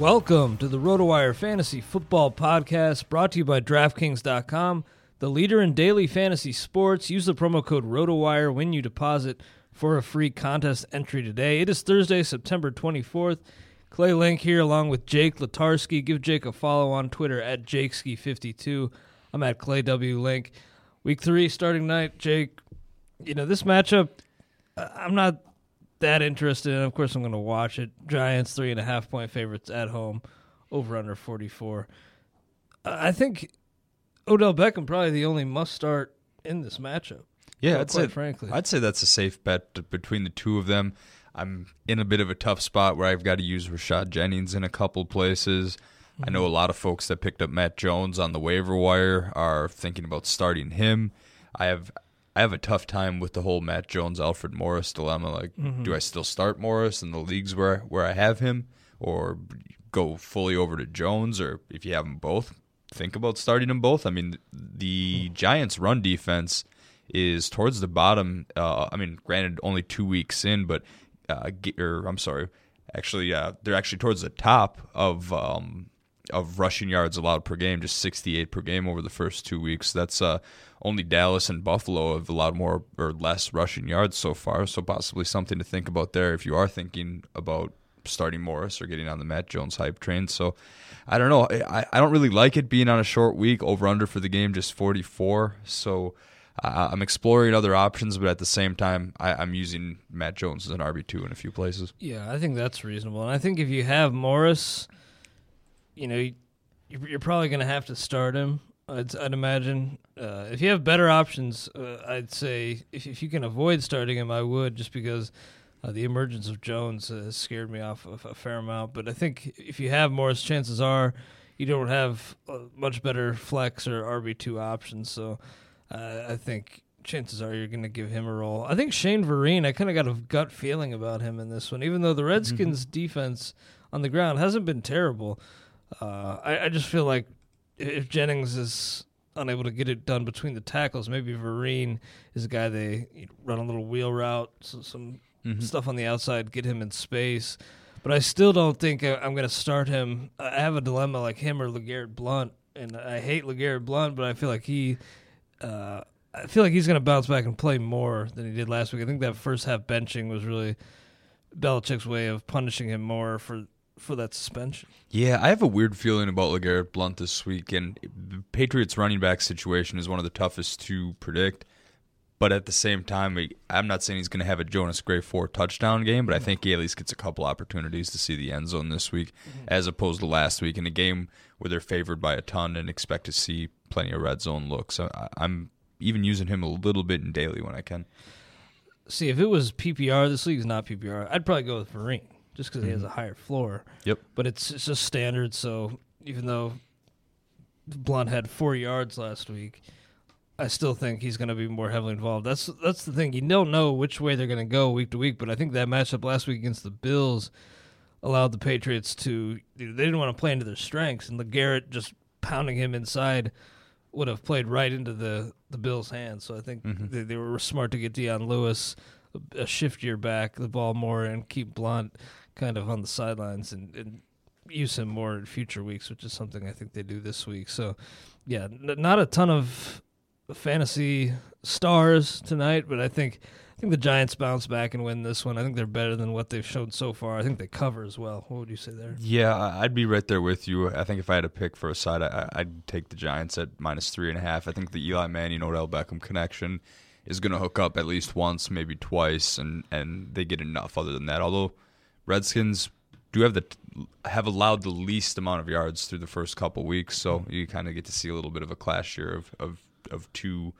Welcome to the RotoWire Fantasy Football Podcast brought to you by DraftKings.com, the leader in daily fantasy sports. Use the promo code RotoWire when you deposit for a free contest entry today. It is Thursday, September 24th. Clay Link here along with Jake Letarski. Give Jake a follow on Twitter at JakeSki52. I'm at Clay W. Link. Week three starting night, Jake. You know, this matchup, I'm not that interested. And of course, I'm going to watch it. Giants three and a half point favorites at home, over under 44. I think Odell Beckham probably the only must start in this matchup. Yeah, I'd quite say frankly. I'd say that's a safe bet between the two of them. I'm in a bit of a tough spot where I've got to use Rashad Jennings in a couple places. I know a mm-hmm. lot of folks that picked up Matt Jones on the waiver wire are thinking about starting him. I have I have a tough time with the whole Matt Jones Alfred Morris dilemma. Like, do I still start Morris in the leagues where where I have him, or go fully over to Jones, or if you have them both, think about starting them both. I mean, the Giants' run defense is towards the bottom. Uh, I mean, granted, only two weeks in, but uh, or I'm sorry, actually, uh, they're actually towards the top of um, of rushing yards allowed per game, just 68 per game over the first two weeks. That's uh, only Dallas and Buffalo have allowed more or less rushing yards so far. So possibly something to think about there if you are thinking about starting Morris or getting on the Matt Jones hype train. So I don't know. I, I don't really like it being on a short week. Over under for the game just 44. So I, I'm exploring other options, but at the same time, I, I'm using Matt Jones as an RB two in a few places. Yeah, I think that's reasonable. And I think if you have Morris, you know, you- you're probably going to have to start him. I'd, I'd imagine. Uh, if you have better options, uh, I'd say if, if you can avoid starting him, I would, just because uh, the emergence of Jones has scared me off of a fair amount. But I think if you have Morris, chances are you don't have uh, much better flex or RB two options. So uh, I think chances are you're going to give him a role. I think Shane Vereen, I kind of got a gut feeling about him in this one, even though the Redskins' defense on the ground hasn't been terrible. Uh, I, I just feel like if Jennings is unable to get it done between the tackles, maybe Vereen is a guy they run a little wheel route, so some stuff on the outside, get him in space. But I still don't think I- I'm going to start him. I have a dilemma like him or LeGarrette Blount, and I hate LeGarrette Blount, but I feel like he. Uh, I feel like he's going to bounce back and play more than he did last week. I think that first half benching was really Belichick's way of punishing him more for for that suspension. Yeah, I have a weird feeling about LeGarrette Blount this week, and the Patriots running back situation is one of the toughest to predict. But at the same time, I'm not saying he's going to have a Jonas Gray four touchdown game, but I think he at least gets a couple opportunities to see the end zone this week, mm-hmm. as opposed to last week in a game where they're favored by a ton and expect to see plenty of red zone looks. I, I'm even using him a little bit in daily when I can. See, if it was PPR, this league's not PPR. I'd probably go with Vereen just because he has mm-hmm. a higher floor. Yep. But it's it's just standard. So even though Blount had four yards last week, I still think he's going to be more heavily involved. That's that's the thing. You don't know which way they're going to go week to week, but I think that matchup last week against the Bills allowed the Patriots to they didn't want to play into their strengths, and LeGarrette just pounding him inside would have played right into the the Bills' hands. So I think mm-hmm. they, they were smart to get Dion Lewis a, a shiftier back the ball more and keep Blount kind of on the sidelines and, and use him more in future weeks, which is something I think they do this week. So yeah, n- not a ton of fantasy stars tonight, but I think I think the Giants bounce back and win this one. I think they're better than what they've shown so far. I think they cover as well. What would you say there? Yeah, I'd be right there with you. I think if I had to pick for a side, I, I'd take the Giants at minus three and a half. I think the Eli Manning Odell Beckham connection is going to hook up at least once, maybe twice, and and they get enough. Other than that, although Redskins do have the have allowed the least amount of yards through the first couple weeks, so mm-hmm. you kind of get to see a little bit of a clash here of of of two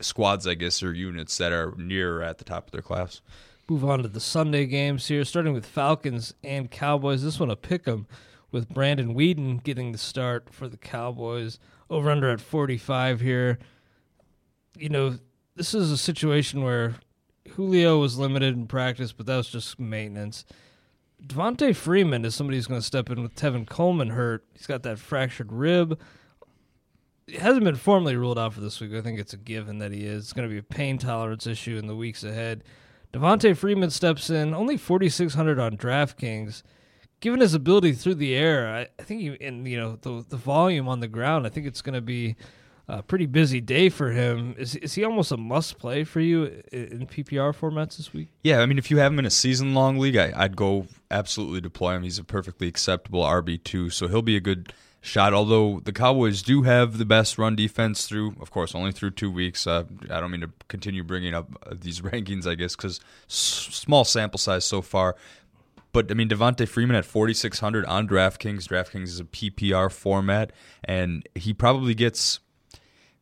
squads, I guess, or units that are near or at the top of their class. Move on to the Sunday games here, starting with Falcons and Cowboys. This one a pick 'em with Brandon Weeden getting the start for the Cowboys. Over under at 45 here. You know, this is a situation where Julio was limited in practice, but that was just maintenance. Devonta Freeman is somebody who's going to step in with Tevin Coleman hurt. He's got that fractured rib. It hasn't been formally ruled out for this week. I think it's a given that he is. It's going to be a pain tolerance issue in the weeks ahead. Devonta Freeman steps in, only 4,600 on DraftKings. Given his ability through the air, I, think, he, and you know the the volume on the ground, I think it's going to be a pretty busy day for him. Is is he almost a must play for you in PPR formats this week? Yeah, I mean, if you have him in a season long league, I, I'd go absolutely deploy him. He's a perfectly acceptable RB two, so he'll be a good shot. Although the Cowboys do have the best run defense through, of course, only through two weeks. Uh, I don't mean to continue bringing up uh, these rankings, I guess, because s- small sample size so far. But I mean, Devonta Freeman at 4,600 on DraftKings. DraftKings is a PPR format, and he probably gets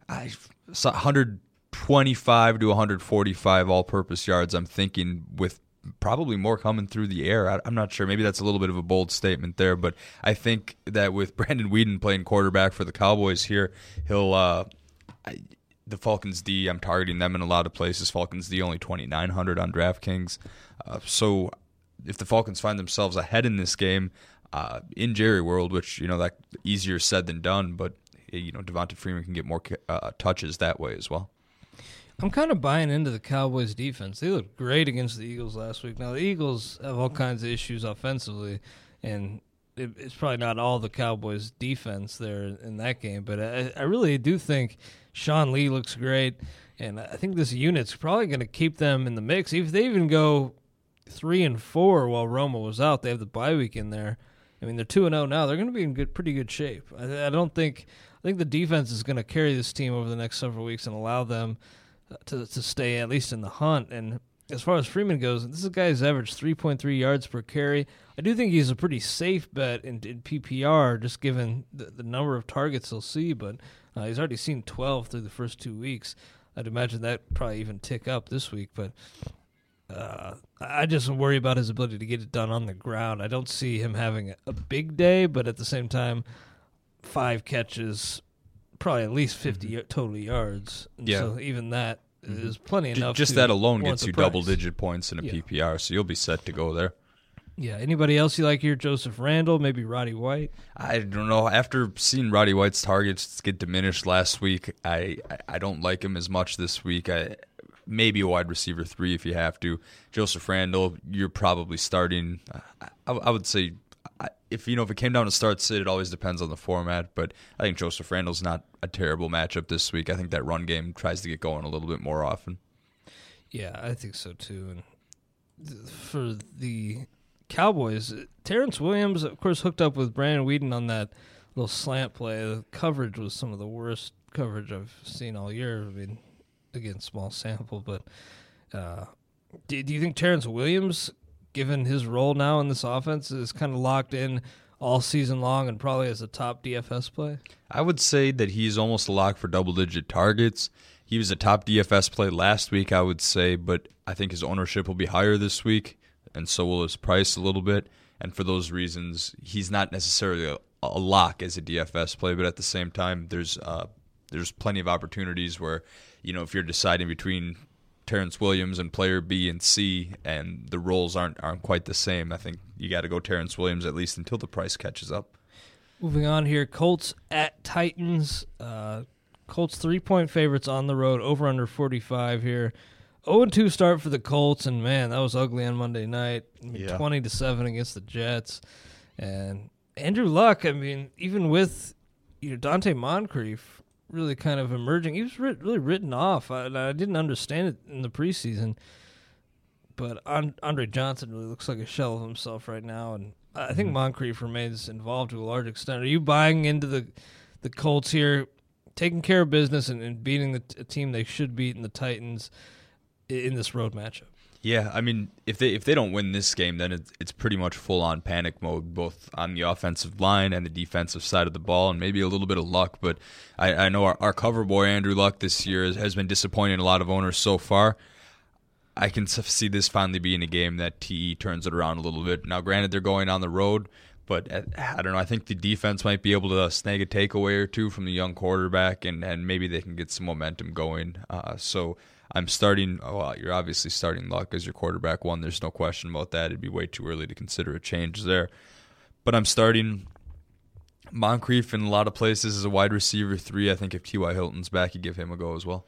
I, so 125 to 145 all-purpose yards. I'm thinking with probably more coming through the air. I, I'm not sure. Maybe that's a little bit of a bold statement there, but I think that with Brandon Weeden playing quarterback for the Cowboys here, he'll. Uh, I, the Falcons D, I'm targeting them in a lot of places. Falcons D only 2,900 on DraftKings. Uh, so if the Falcons find themselves ahead in this game uh, in Jerry World, which you know that easier said than done, but you know Devonta Freeman can get more uh, touches that way as well. I'm kind of buying into the Cowboys defense. They looked great against the Eagles last week. Now the Eagles have all kinds of issues offensively, and it, it's probably not all the Cowboys defense there in that game. But I, I really do think Sean Lee looks great, and I think this unit's probably going to keep them in the mix. If they even go three and four while Romo was out, they have the bye week in there. I mean, they're two and zero now. They're going to be in good, pretty good shape. I, I don't think think the defense is going to carry this team over the next several weeks and allow them to to stay at least in the hunt. And as far as Freeman goes, this is a guy who's averaged 3.3 yards per carry. I do think he's a pretty safe bet in, in PPR, just given the, the number of targets he'll see. But uh, he's already seen 12 through the first two weeks. I'd imagine that probably even tick up this week. But uh, I just worry about his ability to get it done on the ground. I don't see him having a big day, but at the same time, five catches, probably at least 50 mm-hmm. total yards. And yeah. So even that mm-hmm. is plenty enough. Just that alone gets you double digit points in a yeah. PPR, so you'll be set to go there. Yeah. Anybody else you like here? Joseph Randle, maybe Roddy White. I don't know. After seeing Roddy White's targets get diminished last week, I I don't like him as much this week. I maybe a wide receiver three if you have to. Joseph Randle, you're probably starting. I, I would say if you know if it came down to starts, it always depends on the format. But I think Joseph Randle's not a terrible matchup this week. I think that run game tries to get going a little bit more often. Yeah, I think so too. And for the Cowboys, Terrance Williams, of course, hooked up with Brandon Weeden on that little slant play. The coverage was some of the worst coverage I've seen all year. I mean, again, small sample, but uh, do, do you think Terrance Williams given his role now in this offense, is kind of locked in all season long and probably as a top DFS play? I would say that he's almost a lock for double digit targets. He was a top DFS play last week, I would say, but I think his ownership will be higher this week, and so will his price a little bit. And for those reasons, he's not necessarily a, a lock as a DFS play, but at the same time, there's uh, there's plenty of opportunities where, you know, if you're deciding between Terrance Williams and player B and C, and the roles aren't aren't quite the same. I think you got to go Terrance Williams at least until the price catches up. Moving on here, Colts at Titans. Uh, Colts three point favorites on the road, over under forty five here. 0 2 start for the Colts, and man, that was ugly on Monday night. I mean, yeah. 20 to 7 against the Jets. And Andrew Luck, I mean, even with you know Donte Moncrief really kind of emerging. He was really written off. I, I, didn't understand it in the preseason, but Andre Johnson really looks like a shell of himself right now, and I think mm-hmm. Moncrief remains involved to a large extent. Are you buying into the the Colts here, taking care of business and, and beating the t- team they should beat in the Titans in this road matchup? Yeah, I mean, if they if they don't win this game, then it's, it's pretty much full on panic mode, both on the offensive line and the defensive side of the ball, and maybe a little bit of luck. But I, I know our, our cover boy Andrew Luck this year has, has been disappointing a lot of owners so far. I can see this finally being a game that TE turns it around a little bit. Now, granted, they're going on the road, but uh, I don't know. I think the defense might be able to snag a takeaway or two from the young quarterback, and, and maybe they can get some momentum going. Uh, so I'm starting. Oh, well, you're obviously starting Luck as your quarterback one. There's no question about that. It'd be way too early to consider a change there. But I'm starting Moncrief in a lot of places as a wide receiver three. I think if T.Y. Hilton's back, you give him a go as well.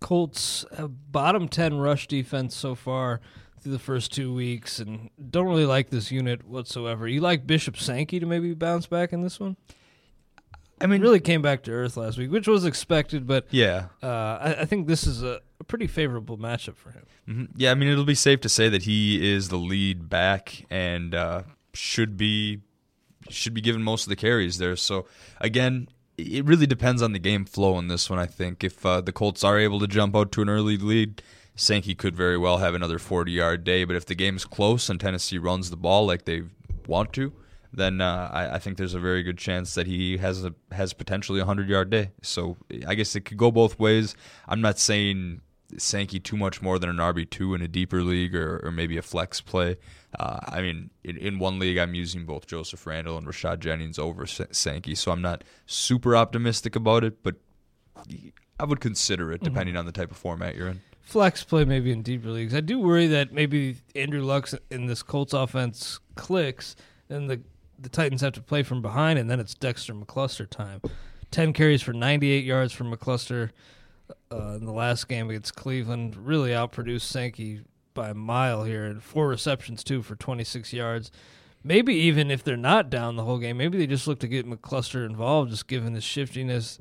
Colts bottom 10 rush defense so far through the first two weeks and don't really like this unit whatsoever. You like Bishop Sankey to maybe bounce back in this one? I mean, really came back to earth last week, which was expected, but yeah, uh, I, I, think this is a, a, pretty favorable matchup for him. Mm-hmm. Yeah, I mean, it'll be safe to say that he is the lead back and uh, should be should be given most of the carries there. So again, it really depends on the game flow in this one. I think if uh, the Colts are able to jump out to an early lead, Sankey could very well have another 40 yard day. But if the game's close and Tennessee runs the ball like they want to, then uh, I, I, think there's a very good chance that he has a has potentially a hundred yard day. So I guess it could go both ways. I'm not saying Sankey too much more than an RB two in a deeper league or, or maybe a flex play. Uh, I mean, in, in one league, I'm using both Joseph Randle and Rashad Jennings over Sankey, so I'm not super optimistic about it, but I would consider it mm-hmm. depending mm-hmm. on the type of format you're in. Flex play maybe in deeper leagues. I do worry that maybe Andrew Luck in this Colts offense clicks, and the the Titans have to play from behind, and then it's Dexter McCluster time. Ten carries for 98 yards from McCluster uh, in the last game against Cleveland. Really outproduced Sankey by a mile here, and four receptions too for 26 yards. Maybe even if they're not down the whole game, maybe they just look to get McCluster involved, just given the shiftiness.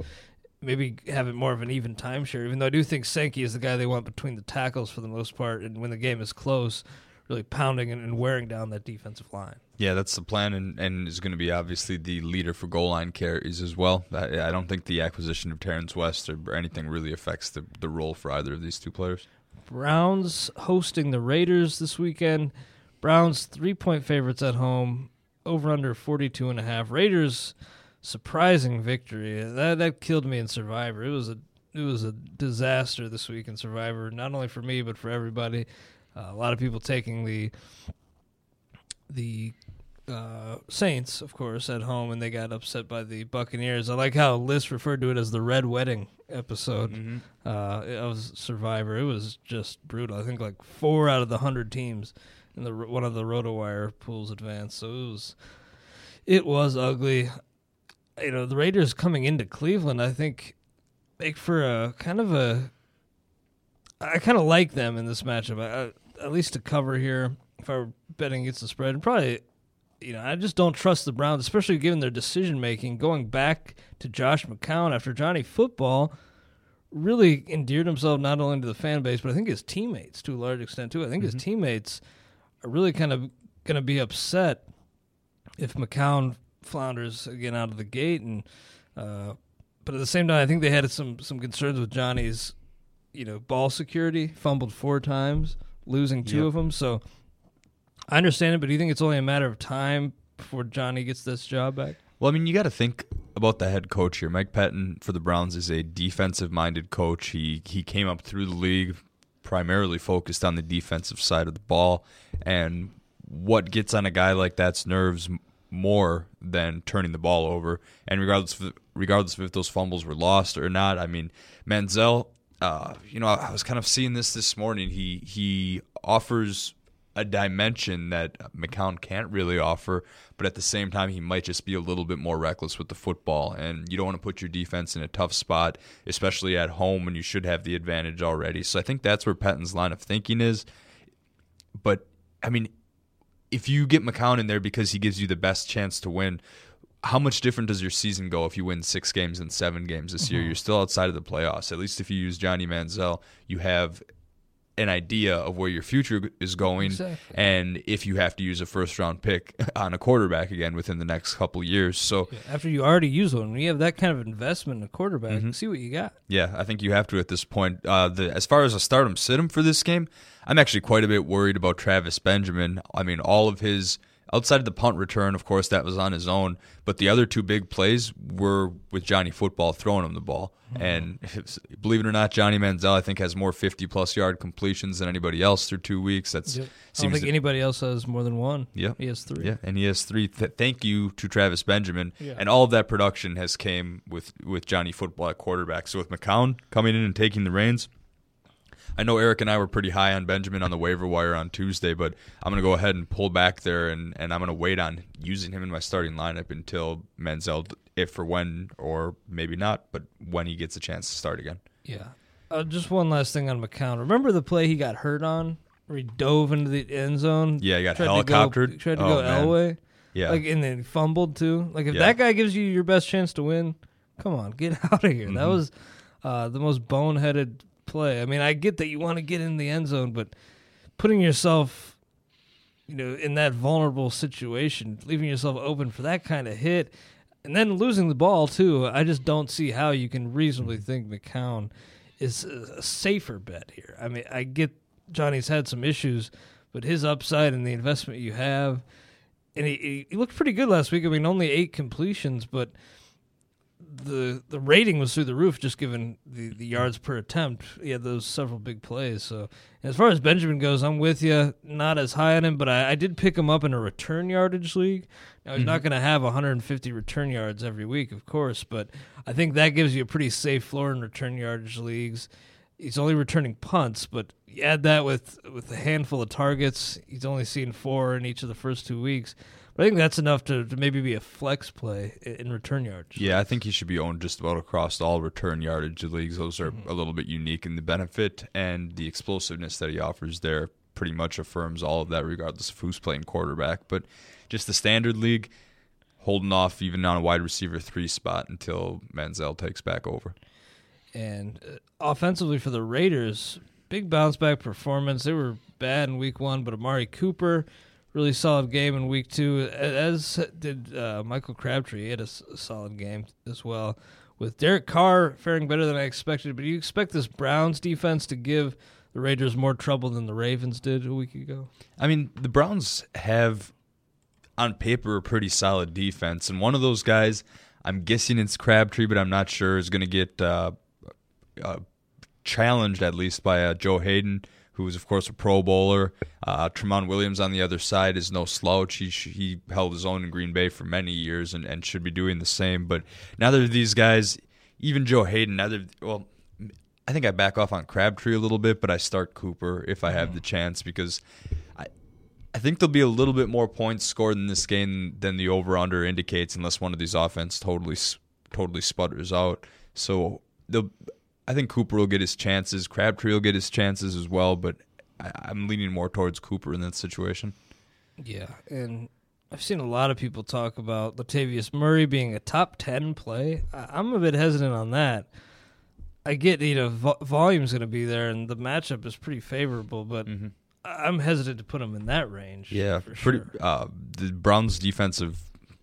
Maybe have it more of an even timeshare. Even though I do think Sankey is the guy they want between the tackles for the most part, and when the game is close, really pounding and wearing down that defensive line. Yeah, that's the plan, and, and is going to be obviously the leader for goal line carries as well. I, I don't think the acquisition of Terrance West or anything really affects the, the role for either of these two players. Browns hosting the Raiders this weekend. Browns three point favorites at home, over under 42 and a half. Raiders surprising victory. That that killed me in Survivor. It was a it was a disaster this week in Survivor, not only for me but for everybody. Uh, a lot of people taking the the uh, Saints, of course, at home, and they got upset by the Buccaneers. I like how Liz referred to it as the Red Wedding episode Mm-hmm. uh, of Survivor. It was just brutal. I think like four out of the hundred teams in the one of the RotoWire pools advanced. So it was it was ugly. You know, the Raiders coming into Cleveland, I think, make for a kind of a. I kind of like them in this matchup. I, at least to cover here, if I were betting against the spread, and probably you know, I just don't trust the Browns, especially given their decision making. Going back to Josh McCown after Johnny Football really endeared himself not only to the fan base, but I think his teammates to a large extent too. I think his teammates are really kind of going to be upset if McCown flounders again out of the gate, and uh, but at the same time, I think they had some some concerns with Johnny's, you know, ball security. Fumbled four times, losing two Yep. of them. So I understand it, but do you think it's only a matter of time before Johnny gets this job back? Well, I mean, you got to think about the head coach here. Mike Pettine for the Browns is a defensive-minded coach. He he came up through the league primarily focused on the defensive side of the ball, and what gets on a guy like that's nerves more than turning the ball over. And regardless of, regardless of if those fumbles were lost or not, I mean, Manziel. Uh, you know, I was kind of seeing this this morning. He he offers a dimension that McCown can't really offer, but at the same time, he might just be a little bit more reckless with the football. And you don't want to put your defense in a tough spot, especially at home when you should have the advantage already. So I think that's where Pettine's line of thinking is. But, I mean, if you get McCown in there because he gives you the best chance to win, how much different does your season go if you win six games and seven games this year? Mm-hmm. You're still outside of the playoffs. At least if you use Johnny Manziel, you have an idea of where your future is going, Exactly. and if you have to use a first round pick on a quarterback again within the next couple years. So After you already use one, when you have that kind of investment in a quarterback, see what you got. Yeah, I think you have to at this point. Uh, the, as far as a stardom sit him for this game, I'm actually quite a bit worried about Travis Benjamin. I mean, all of his outside of the punt return, of course, that was on his own, but the other two big plays were with Johnny Football throwing him the ball. Mm-hmm. And believe it or not, Johnny Manziel I think has more 50 plus yard completions than anybody else through two weeks. That's Yep. I don't seems think to- anybody else has more than one. Yeah. He has three. Yeah, and he has three. Th- thank you to Travis Benjamin, Yeah. and all of that production has came with with Johnny Football at quarterback. So with McCown coming in and taking the reins, I know Eric and I were pretty high on Benjamin on the waiver wire on Tuesday, but I'm going to go ahead and pull back there, and, and I'm going to wait on using him in my starting lineup until Manziel, if for when or maybe not, but when he gets a chance to start again. Yeah. Uh, just one last thing on McCown. Remember the play he got hurt on, where he dove into the end zone? Yeah, he got tried to go- helicoptered. tried to Oh, go man. Elway. Yeah, Like and then fumbled too. Like if Yeah. that guy gives you your best chance to win, come on, get out of here. That Mm-hmm. was uh, the most boneheaded play. I mean, I get that you want to get in the end zone, but putting yourself, you know, in that vulnerable situation, leaving yourself open for that kind of hit, and then losing the ball too. I just don't see how you can reasonably think McCown is a safer bet here. I mean, I get Johnny's had some issues, but his upside and the investment you have and he, he looked pretty good last week. I mean, only eight completions, but the the rating was through the roof just given the, the yards per attempt. He had those several big plays. So as far as Benjamin goes, I'm with you. Not as high on him, but I, I did pick him up in a return yardage league. Now he's not mm-hmm. going to have 150 return yards every week, of course, but I think that gives you a pretty safe floor in return yardage leagues. He's only returning punts, but you add that with with a handful of targets. He's only seen four in each of the first two weeks. I think that's enough to, to maybe be a flex play in return yards. Yeah, I think he should be owned just about across all return yardage leagues. Those are a little bit unique in the benefit and the explosiveness that he offers there pretty much affirms all of that regardless of who's playing quarterback. But just the standard league, holding off even on a wide receiver three spot until Manziel takes back over. And uh, offensively for the Raiders, big bounce back performance. They were bad in week one, but Amari Cooper really solid game in week two, as did uh, Michael Crabtree. He had a, solid game as well. With Derek Carr faring better than I expected, but do you expect this Browns defense to give the Raiders more trouble than the Ravens did a week ago? I mean, the Browns have, on paper, a pretty solid defense, and one of those guys, I'm guessing it's Crabtree, but I'm not sure, is going to get uh, uh, challenged at least by uh, Joe Haden, who is of course a Pro Bowler. Uh, Tramon Williams on the other side is no slouch. He he held his own in Green Bay for many years and, and should be doing the same. But neither of these guys, even Joe Haden, neither well. I think I back off on Crabtree a little bit, but I start Cooper if I have the chance because I I think there'll be a little bit more points scored in this game than the over under indicates, unless one of these offense totally totally sputters out. So they'll I think Cooper will get his chances. Crabtree will get his chances as well, but I, I'm leaning more towards Cooper in that situation. Yeah, and I've seen a lot of people talk about Latavius Murray being a top ten play. I- I'm a bit hesitant on that. I get you know vo- volume's going to be there, and the matchup is pretty favorable, but I- I'm hesitant to put him in that range. Mm-hmm. Yeah, for pretty. sure. Uh, the Browns' defensive,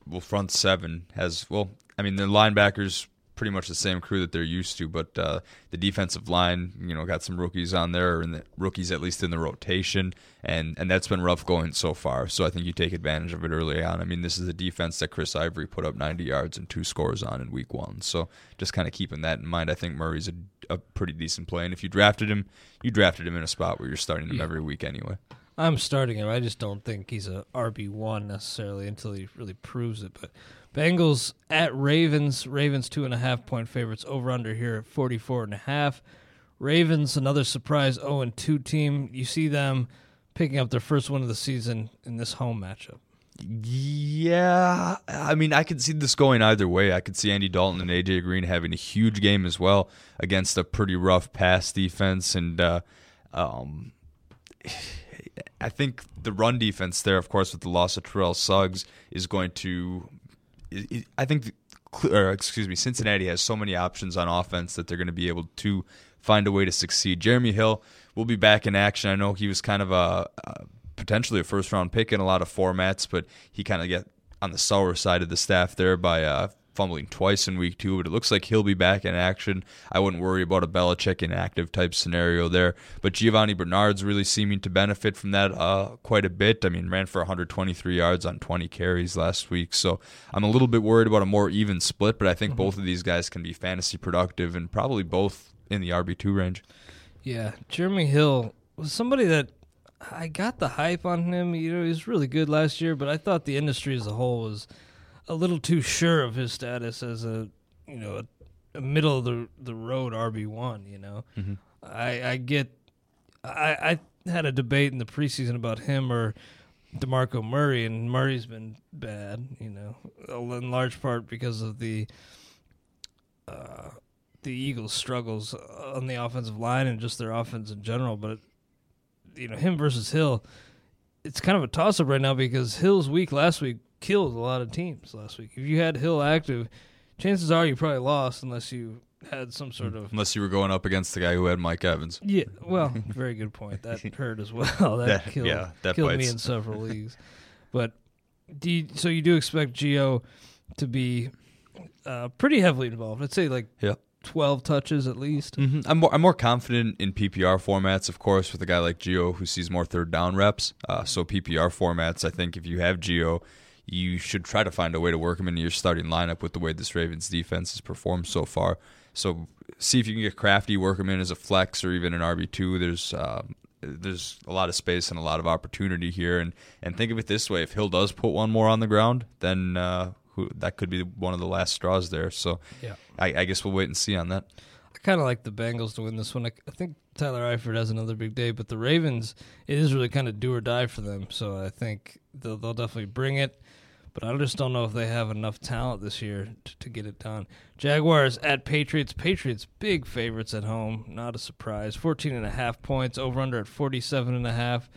well, front seven has well. I mean, their linebackers pretty much the same crew that they're used to, but uh, the defensive line, you know, got some rookies on there, and the rookies at least in the rotation, and and that's been rough going so far. So I think you take advantage of it early on. I mean, this is a defense that Chris Ivory put up 90 yards and two scores on in Week One. So just kind of keeping that in mind, I think Murray's a, a pretty decent play, and if you drafted him, you drafted him in a spot where you're starting him Yeah. every week anyway. I'm starting him. I just don't think he's a RB one necessarily until he really proves it. But Bengals at Ravens. Ravens two and a half point favorites. Over under here at 44 and a half. Ravens another surprise 0 and 2 team. You see them picking up their first win of the season in this home matchup. Yeah, I mean, I could see this going either way. I could see Andy Dalton and AJ Green having a huge game as well against a pretty rough pass defense, and uh, um, I think the run defense there, of course, with the loss of Terrell Suggs, is going to. I- think, or excuse me, Cincinnati has so many options on offense that they're going to be able to find a way to succeed. Jeremy Hill will be back in action. I know he was kind of a, a potentially a first round pick in a lot of formats, but he kind of get on the sour side of the staff there by uh, fumbling twice in week two. But it looks like he'll be back in action. I wouldn't worry about a Belichick inactive type scenario there. But Giovani Bernard's really seeming to benefit from that uh, quite a bit. I mean, ran for 123 yards on 20 carries last week. So I'm a little bit worried about a more even split, but I think both of these guys can be fantasy productive and probably both in the RB2 range. Yeah, Jeremy Hill was somebody that I got the hype on him. You know, he was really good last year, but I thought the industry as a whole was a little too sure of his status as a you know a, a middle of the the road RB one. You know, I I get I I had a debate in the preseason about him or Demarco Murray, and Murray's been bad. You know, in large part because of the uh, the Eagles' struggles on the offensive line and just their offense in general. But you know, him versus Hill, it's kind of a toss up right now because Hill's week last week killed a lot of teams last week. If you had Hill active, chances are you probably lost unless you had some sort of Unless you were going up against the guy who had Mike Evans. yeah. Well, very good point. That hurt as well. That, That- killed, yeah, that killed me in several leagues. But do you, so you do expect Geo to be uh, pretty heavily involved? I'd say like Yeah. twelve touches at least. hmm I'm more I'm more confident in PPR formats, of course, with a guy like Geo who sees more third down reps. Uh, so PPR formats, I think if you have Geo, you should try to find a way to work him into your starting lineup with the way this Ravens defense has performed so far. So see if you can get crafty, work him in as a flex or even an RB two. There's um, there's a lot of space and a lot of opportunity here, and and think of it this way: if Hill does put one more on the ground, then uh, who, that could be one of the last straws there. So Yeah. I, I guess we'll wait and see on that. I kind of like the Bengals to win this one. I, I think Tyler Eifert has another big day, but the Ravens, it is really kind of do or die for them. So I think they'll, they'll definitely bring it. But I just don't know if they have enough talent this year to, to get it done. Jaguars at Patriots. Patriots big favorites at home. Not a surprise. 14 and a half points. Over under at 47 and a half.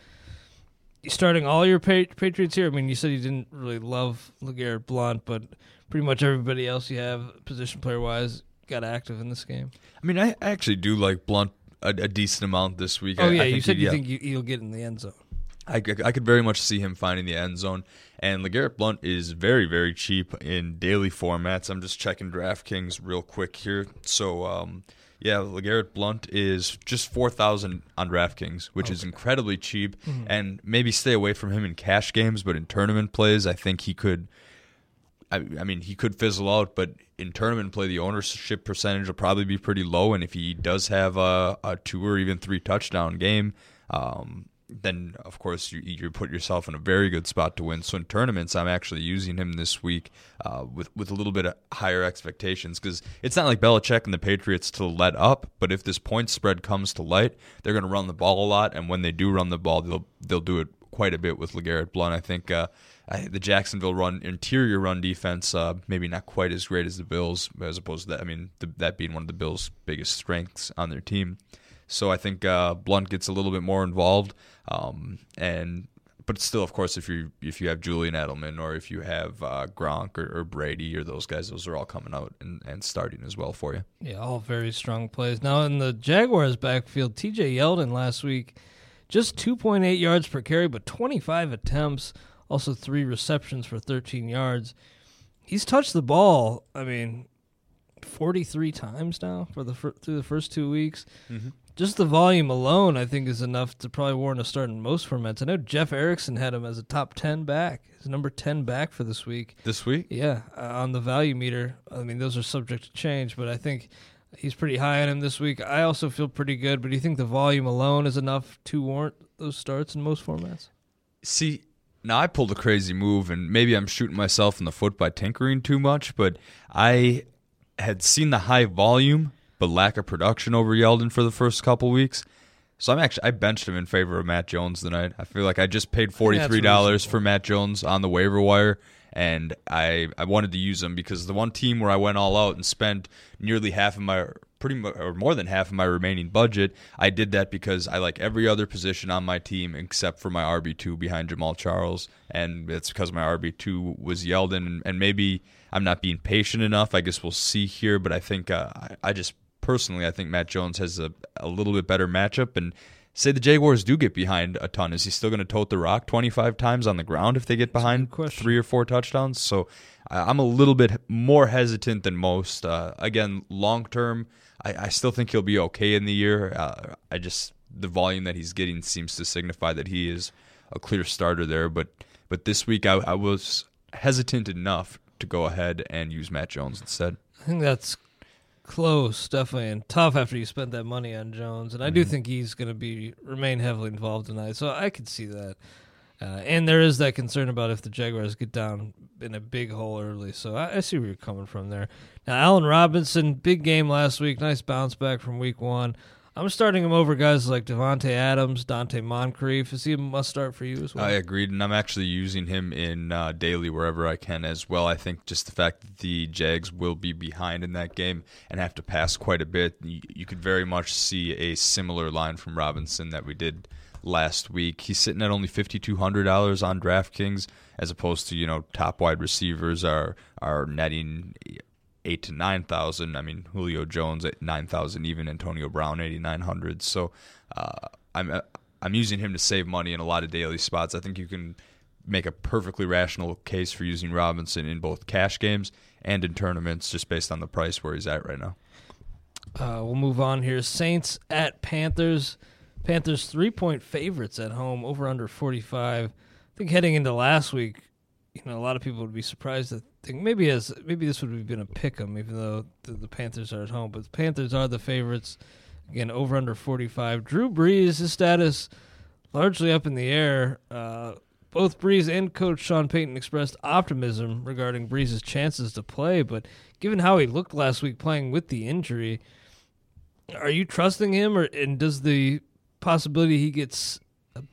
You starting all your pa- Patriots here? I mean, you said you didn't really love LeGarrette Blount, but pretty much everybody else you have position player wise got active in this game. I mean, I actually do like Blount a, a decent amount this week. Oh I, yeah, I you think said you yeah. think you, he'll get in the end zone. I, I could very much see him finding the end zone. And LeGarrette Blount is very, very cheap in daily formats. I'm just checking DraftKings real quick here. So, um, yeah, LeGarrette Blount is just 4000 on DraftKings, which okay. is incredibly cheap. Mm-hmm. And maybe stay away from him in cash games, but in tournament plays, I think he could. I, I mean, he could fizzle out, but in tournament play, the ownership percentage will probably be pretty low. And if he does have a, a two or even three touchdown game, um, then of course you, you put yourself in a very good spot to win. So in tournaments, I'm actually using him this week uh, with with a little bit of higher expectations because it's not like Belichick and the Patriots to let up, but if this point spread comes to light, they're going to run the ball a lot, and when they do run the ball, they'll they'll do it quite a bit with LeGarrette Blount. I think uh, I, the Jacksonville run interior run defense uh, maybe not quite as great as the Bills, as opposed to that. I mean, the, that being one of the Bills' biggest strengths on their team. So I think uh, Blount gets a little bit more involved, um, and but still, of course, if you if you have Julian Edelman or if you have uh, Gronk or, or, Brady or those guys, those are all coming out and, and starting as well for you. Yeah, all very strong plays. Now in the Jaguars backfield, T.J. Yeldon last week, just 2.8 yards per carry, but 25 attempts, also three receptions for 13 yards. He's touched the ball. I mean, 43 times now for the through the first two weeks. Mm-hmm just the volume alone, I think, is enough to probably warrant a start in most formats. I know Jeff Erickson had him as a top 10 back, his number 10 back for this week. This week? Yeah, uh, on the value meter. I mean, those are subject to change, but I think he's pretty high on him this week. I also feel pretty good, but do you think the volume alone is enough to warrant those starts in most formats? See, now I pulled a crazy move, and maybe I'm shooting myself in the foot by tinkering too much, but I had seen the high volume but lack of production over Yeldon for the first couple weeks. So I'm actually I benched him in favor of Matt Jones tonight. I feel like I just paid forty three dollars for Matt Jones on the waiver wire, and I I wanted to use him because the one team where I went all out and spent nearly half of my pretty much or more than half of my remaining budget, I did that because I like every other position on my team except for my RB two behind Jamaal Charles, and it's because my RB two was Yeldon, and maybe I'm not being patient enough. I guess we'll see here, but I think uh, I, I just personally, I think Matt Jones has a, a little bit better matchup. And say the Jaguars do get behind a ton, is he still going to tote the rock 25 times on the ground if they get behind three or four touchdowns? So I'm a little bit more hesitant than most. Uh, again, long term, I, I, still think he'll be okay in the year. Uh, I just the volume that he's getting seems to signify that he is a clear starter there. But but this week I, I was hesitant enough to go ahead and use Matt Jones instead. I think that's close, definitely, and tough after you spent that money on Jones. And I do mm-hmm. think he's going to be remain heavily involved tonight, so I could see that. Uh, and there is that concern about if the Jaguars get down in a big hole early. So I, I, see where you're coming from there. Now, Allen Robinson, big game last week. Nice bounce back from week one. I'm starting him over guys like Davante Adams, Donte Moncrief. Is he a must start for you as well? I agreed, and I'm actually using him in uh, daily wherever I can as well. I think just the fact that the Jags will be behind in that game and have to pass quite a bit, you, you could very much see a similar line from Robinson that we did last week. He's sitting at only $5,200 on DraftKings as opposed to, you know, top wide receivers are are netting eight to nine thousand. I mean, Julio Jones at nine thousand, even Antonio Brown eighty nine hundred. So uh, I'm uh, I'm using him to save money in a lot of daily spots. I think you can make a perfectly rational case for using Robinson in both cash games and in tournaments, just based on the price where he's at right now. Uh, we'll move on here. Saints at Panthers. Panthers three point favorites at home, over under forty five. I think heading into last week, you know, a lot of people would be surprised to think maybe as maybe this would have been a pick 'em, even though the, the, Panthers are at home. But the Panthers are the favorites. Again, over under 45. Drew Brees, his status largely up in the air. Uh, both Brees and coach Sean Payton expressed optimism regarding Brees' chances to play, but given how he looked last week playing with the injury, are you trusting him, or and does the possibility he gets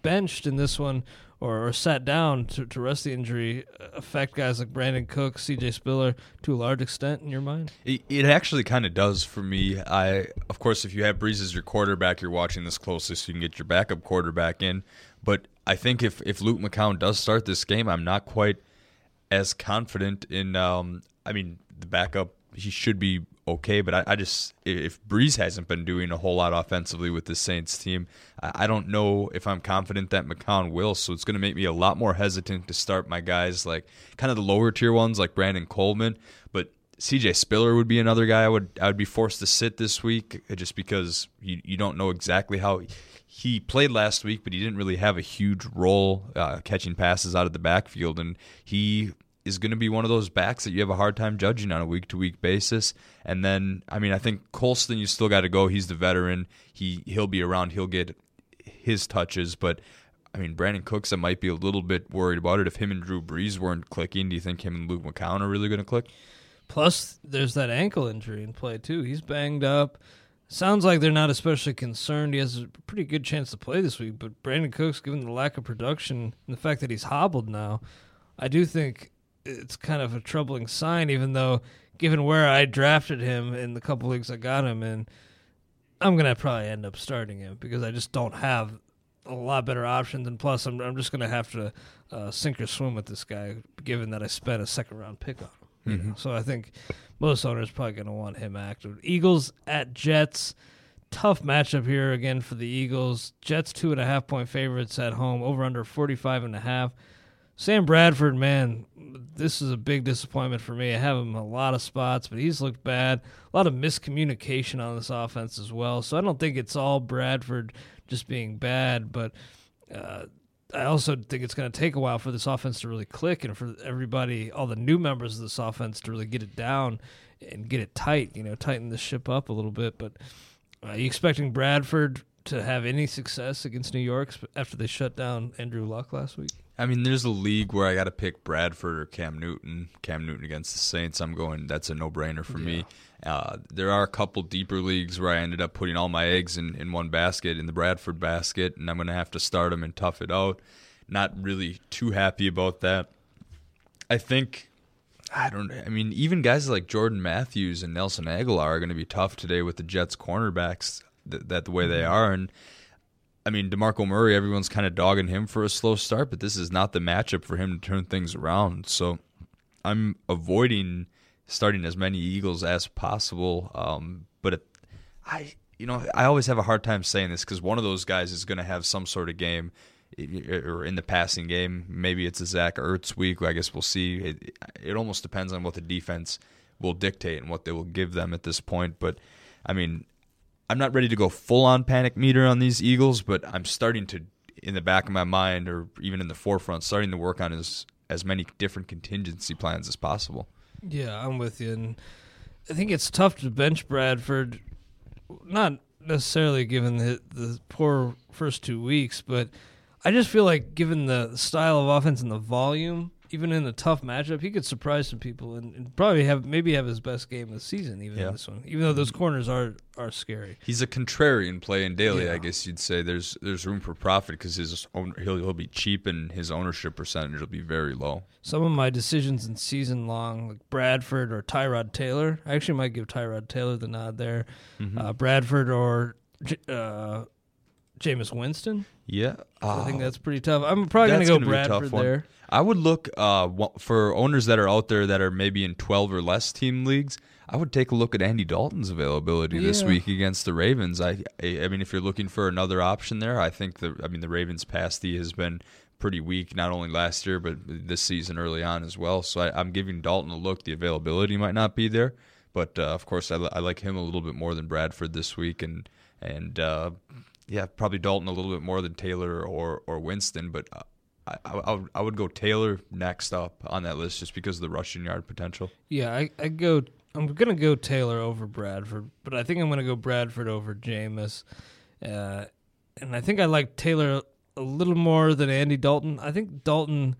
benched in this one or, or sat down to, to rest the injury affect guys like Brandon Cook, C.J. Spiller to a large extent in your mind? It, it actually kind of does for me. I, of course, if you have Brees as your quarterback, you're watching this closely, so you can get your backup quarterback in. But I think if if Luke McCown does start this game, I'm not quite as confident in. Um, I mean, the backup he should be okay. But I, I, just if Brees hasn't been doing a whole lot offensively with the Saints team, I, I don't know if I'm confident that McCown will. So it's going to make me a lot more hesitant to start my guys like kind of the lower tier ones like Brandon Coleman. But CJ Spiller would be another guy I would I would be forced to sit this week just because you you don't know exactly how he played last week, but he didn't really have a huge role uh, catching passes out of the backfield, and he is going to be one of those backs that you have a hard time judging on a week to week basis. And then, I mean, I think Colston, you still got to go. He's the veteran. He he'll be around. He'll get his touches, but. I mean, Brandin Cooks, I might be a little bit worried about it. If him and Drew Brees weren't clicking, do you think him and Luke McCown are really going to click? Plus, there's that ankle injury in play, too. He's banged up. Sounds like they're not especially concerned. He has a pretty good chance to play this week, but Brandin Cooks, given the lack of production and the fact that he's hobbled now, I do think it's kind of a troubling sign, even though, given where I drafted him in the couple leagues I got him in, I'm going to probably end up starting him because I just don't have a lot better options. And plus, I'm, I'm just going to have to uh, sink or swim with this guy, given that I spent a second round pick on him. Mm-hmm. So I think most owners probably going to want him active. Eagles at Jets. Tough matchup here again for the Eagles. Jets two and a half point favorites at home, over under 45 and a half. Sam Bradford, man, this is a big disappointment for me. I have him a lot of spots, but he's looked bad. A lot of miscommunication on this offense as well. So I don't think it's all Bradford just being bad, but uh, I also think it's going to take a while for this offense to really click and for everybody, all the new members of this offense to really get it down and get it tight, you know, tighten the ship up a little bit. But are uh, you expecting Bradford to have any success against New York after they shut down Andrew Luck last week? I mean, there's a league where I got to pick Bradford or Cam Newton. Cam Newton against the Saints. I'm going. That's a no-brainer for yeah. me. Uh, there are a couple deeper leagues where I ended up putting all my eggs in, in one basket, in the Bradford basket, and I'm going to have to start them and tough it out. Not really too happy about that. I think I don't. I mean, even guys like Jordan Matthews and Nelson Agholor are going to be tough today with the Jets cornerbacks that, that the way they mm-hmm. are, and I mean, DeMarco Murray, everyone's kind of dogging him for a slow start, but this is not the matchup for him to turn things around. So I'm avoiding starting as many Eagles as possible. Um, but it, I, you know, I always have a hard time saying this because one of those guys is going to have some sort of game or in the passing game. Maybe it's a Zach Ertz week. I guess we'll see. It, it almost depends on what the defense will dictate and what they will give them at this point. But I mean, I'm not ready to go full on panic meter on these Eagles, but I'm starting to, in the back of my mind or even in the forefront, starting to work on as as many different contingency plans as possible. Yeah, I'm with you, and I think it's tough to bench Bradford, not necessarily given the the poor first two weeks, but I just feel like given the style of offense and the volume even in a tough matchup, he could surprise some people and, and, probably have maybe have his best game of the season, even yeah. in this one. Even though those corners are are scary. He's a contrarian play in daily, yeah. I guess you'd say. There's there's room for profit because his own, he'll he'll be cheap and his ownership percentage will be very low. Some of my decisions in season long, like Bradford or Tyrod Taylor, I actually might give Tyrod Taylor the nod there. Mm-hmm. Uh, Bradford or uh, Jameis Winston. Yeah, I think that's pretty tough. I'm probably going to go Bradford there. I would look uh, for owners that are out there that are maybe in 12 or less team leagues. I would take a look at Andy Dalton's availability yeah. this week against the Ravens. I, I mean, if you're looking for another option there, I think the I mean the Ravens' pass D has been pretty weak, not only last year but this season early on as well. So I, am giving Dalton a look. The availability might not be there, but uh, of course I, I, like him a little bit more than Bradford this week, and and uh, yeah, probably Dalton a little bit more than Taylor or or Winston, but. Uh, I, I, I would go Taylor next up on that list just because of the rushing yard potential. Yeah, I, I go. I'm gonna go Taylor over Bradford, but I think I'm gonna go Bradford over Jameis, uh, and I think I like Taylor a little more than Andy Dalton. I think Dalton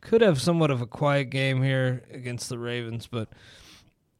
could have somewhat of a quiet game here against the Ravens, but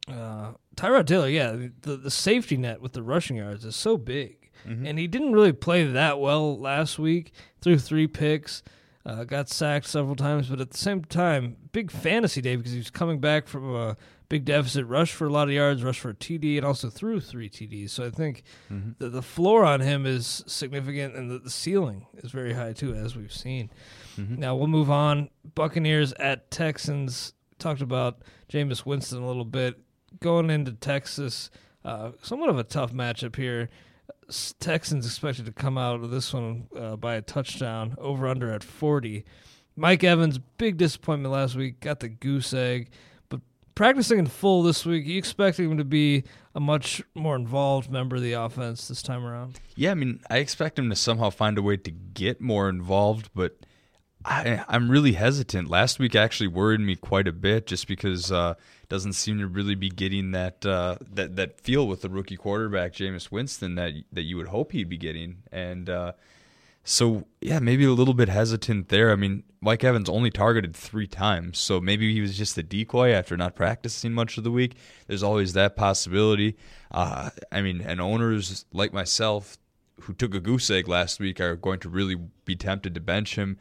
uh, Tyrod Taylor, yeah, the the safety net with the rushing yards is so big, mm-hmm. and he didn't really play that well last week. Threw three picks. Uh, got sacked several times, but at the same time, big fantasy day because he was coming back from a big deficit, rush for a lot of yards, rush for a TD, and also threw three TDs. So I think mm-hmm. the, the floor on him is significant, and the, the ceiling is very high too, as we've seen. Mm-hmm. Now we'll move on. Buccaneers at Texans. Talked about Jameis Winston a little bit. going into Texas, uh, somewhat of a tough matchup here. Texans expected to come out of this one uh, by a touchdown, over under at 40. Mike Evans, big disappointment last week, got the goose egg, but practicing in full this week, you expect him to be a much more involved member of the offense this time around? Yeah, I mean, I expect him to somehow find a way to get more involved, but I, I'm really hesitant. Last week actually worried me quite a bit, just because uh, doesn't seem to really be getting that uh, that that feel with the rookie quarterback Jameis Winston that that you would hope he'd be getting, and uh, so yeah, maybe a little bit hesitant there. I mean, Mike Evans only targeted three times, so maybe he was just a decoy after not practicing much of the week. There's always that possibility. Uh, I mean, and owners like myself who took a goose egg last week are going to really be tempted to bench him.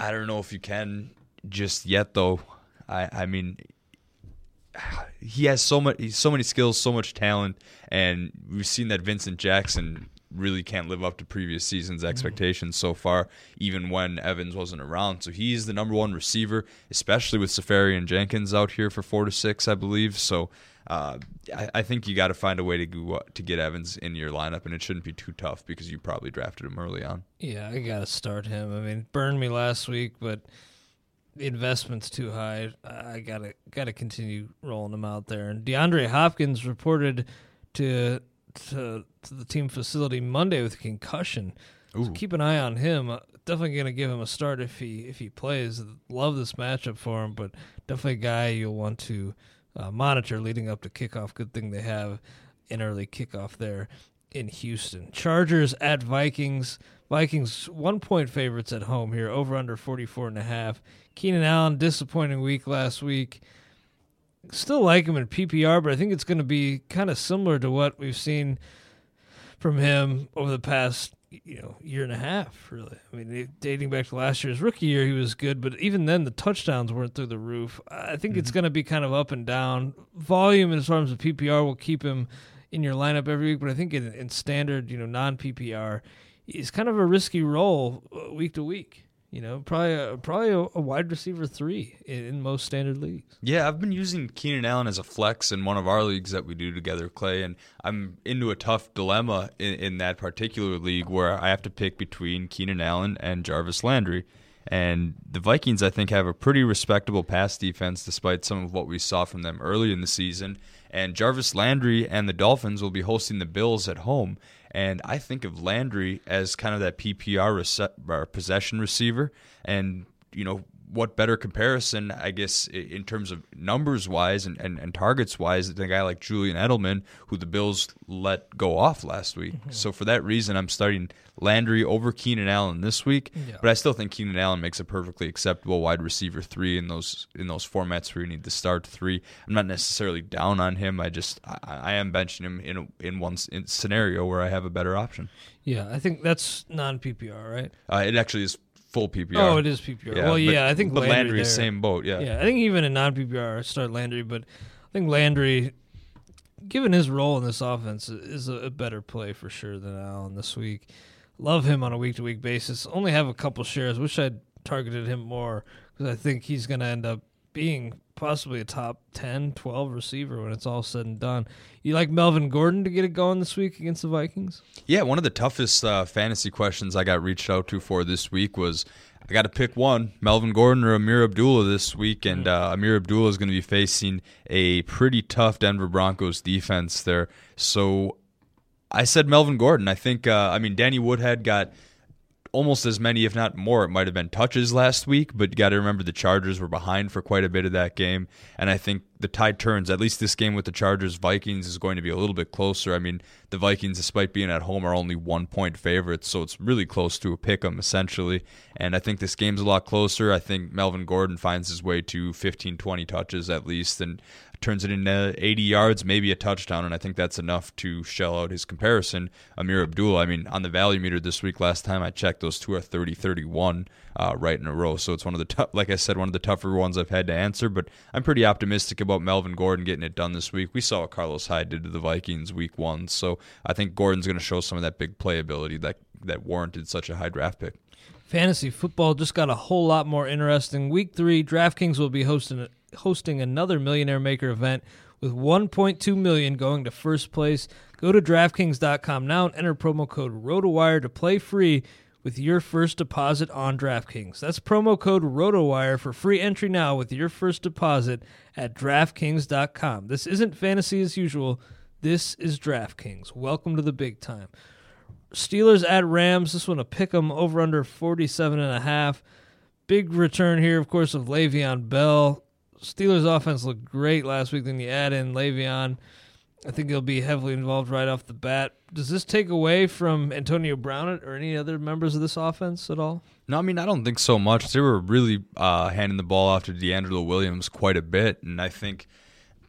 I don't know if you can just yet, though. I, I mean, he has so much, so many skills, so much talent, and we've seen that Vincent Jackson really can't live up to previous season's mm-hmm. expectations so far, even when Evans wasn't around. So he's the number one receiver, especially with Seferian Jenkins out here for four to six, I believe. So uh, I, I, think you got to find a way to go, to get Evans in your lineup, and it shouldn't be too tough because you probably drafted him early on. Yeah, I got to start him. I mean, burned me last week, but the investment's too high. I gotta gotta continue rolling them out there. And DeAndre Hopkins reported to to, to the team facility Monday with concussion. So keep an eye on him. Uh, definitely gonna give him a start if he if he plays. Love this matchup for him, but definitely a guy you'll want to uh, monitor leading up to kickoff. Good thing they have an early kickoff there in Houston. Chargers at Vikings. Vikings one point favorites at home here, over under 44 and a half. Keenan Allen, disappointing week last week. Still like him in PPR, but I think it's going to be kind of similar to what we've seen from him over the past you know year and a half. Really, I mean, dating back to last year's rookie year, he was good, but even then the touchdowns weren't through the roof. I think mm-hmm. it's going to be kind of up and down. Volume in terms of PPR will keep him in your lineup every week, but I think in, in standard, you know, non PPR, he's kind of a risky role uh, week to week. You know, probably a, probably a, a wide receiver three in, in, most standard leagues. Yeah, I've been using Keenan Allen as a flex in one of our leagues that we do together, Clay, and I'm into a tough dilemma in, in that particular league where I have to pick between Keenan Allen and Jarvis Landry. And the Vikings, I think, have a pretty respectable pass defense despite some of what we saw from them early in the season. And Jarvis Landry and the Dolphins will be hosting the Bills at home. And I think of Landry as kind of that PPR rece- possession receiver. And, you know, what better comparison, I guess, in terms of numbers wise and, and, and targets wise, than a guy like Julian Edelman, who the Bills let go off last week. Mm-hmm. So for that reason, I'm starting Landry over Keenan Allen this week. Yeah. But I still think Keenan Allen makes a perfectly acceptable wide receiver three in those in those formats where you need to start three. I'm not necessarily down on him. I just I, I am benching him in a, in one in scenario where I have a better option. Yeah, I think that's non PPR, right? Uh, it actually is full PPR. Oh, it is PPR. Yeah, well, but, yeah, I think but Landry, Landry is same boat. Yeah, yeah. I think even in non PPR, I start Landry, but I think Landry, given his role in this offense, is a, a better play for sure than Allen this week. Love him on a week to week basis. Only have a couple shares. Wish I'd targeted him more because I think he's going to end up being possibly a top 10, 12 receiver when it's all said and done. You like Melvin Gordon to get it going this week against the Vikings? Yeah, one of the toughest uh, fantasy questions I got reached out to for this week was I got to pick one Melvin Gordon or Ameer Abdullah this week, and mm-hmm. uh, Ameer Abdullah is going to be facing a pretty tough Denver Broncos defense there. So I said Melvin Gordon. I think, uh, I mean, Danny Woodhead got almost as many, if not more. It might have been touches last week, but you got to remember the Chargers were behind for quite a bit of that game. And I think the tide turns. At least this game with the Chargers Vikings is going to be a little bit closer. I mean, the Vikings, despite being at home, are only one point favorites, so it's really close to a pick 'em essentially. And I think this game's a lot closer. I think Melvin Gordon finds his way to 15, 20 touches at least, and turns it into 80 yards, maybe a touchdown, and I think that's enough to shell out his comparison. Ameer Abdullah, I mean, on the value meter this week, last time I checked, those two are 30 31 uh, right in a row. So it's one of the, tough, like I said, one of the tougher ones I've had to answer, but I'm pretty optimistic about Melvin Gordon getting it done this week. We saw what Carlos Hyde did to the Vikings week one, so I think Gordon's going to show some of that big playability that, that warranted such a high draft pick. Fantasy football just got a whole lot more interesting. Week three, DraftKings will be hosting hosting another Millionaire Maker event with 1.2 million going to first place. Go to DraftKings.com now and enter promo code ROTOWIRE to play free with your first deposit on DraftKings. That's promo code ROTOWIRE for free entry now with your first deposit at DraftKings.com. This isn't fantasy as usual. This is DraftKings. Welcome to the big time. Steelers at Rams. This one a pick 'em over under 47 and a half. Big return here, of course, of Le'Veon Bell. Steelers offense looked great last week. Then you add in Le'Veon. I think he'll be heavily involved right off the bat. Does this take away from Antonio Brown or any other members of this offense at all? No, I mean I don't think so much. They were really uh, handing the ball off to DeAngelo Williams quite a bit, and I think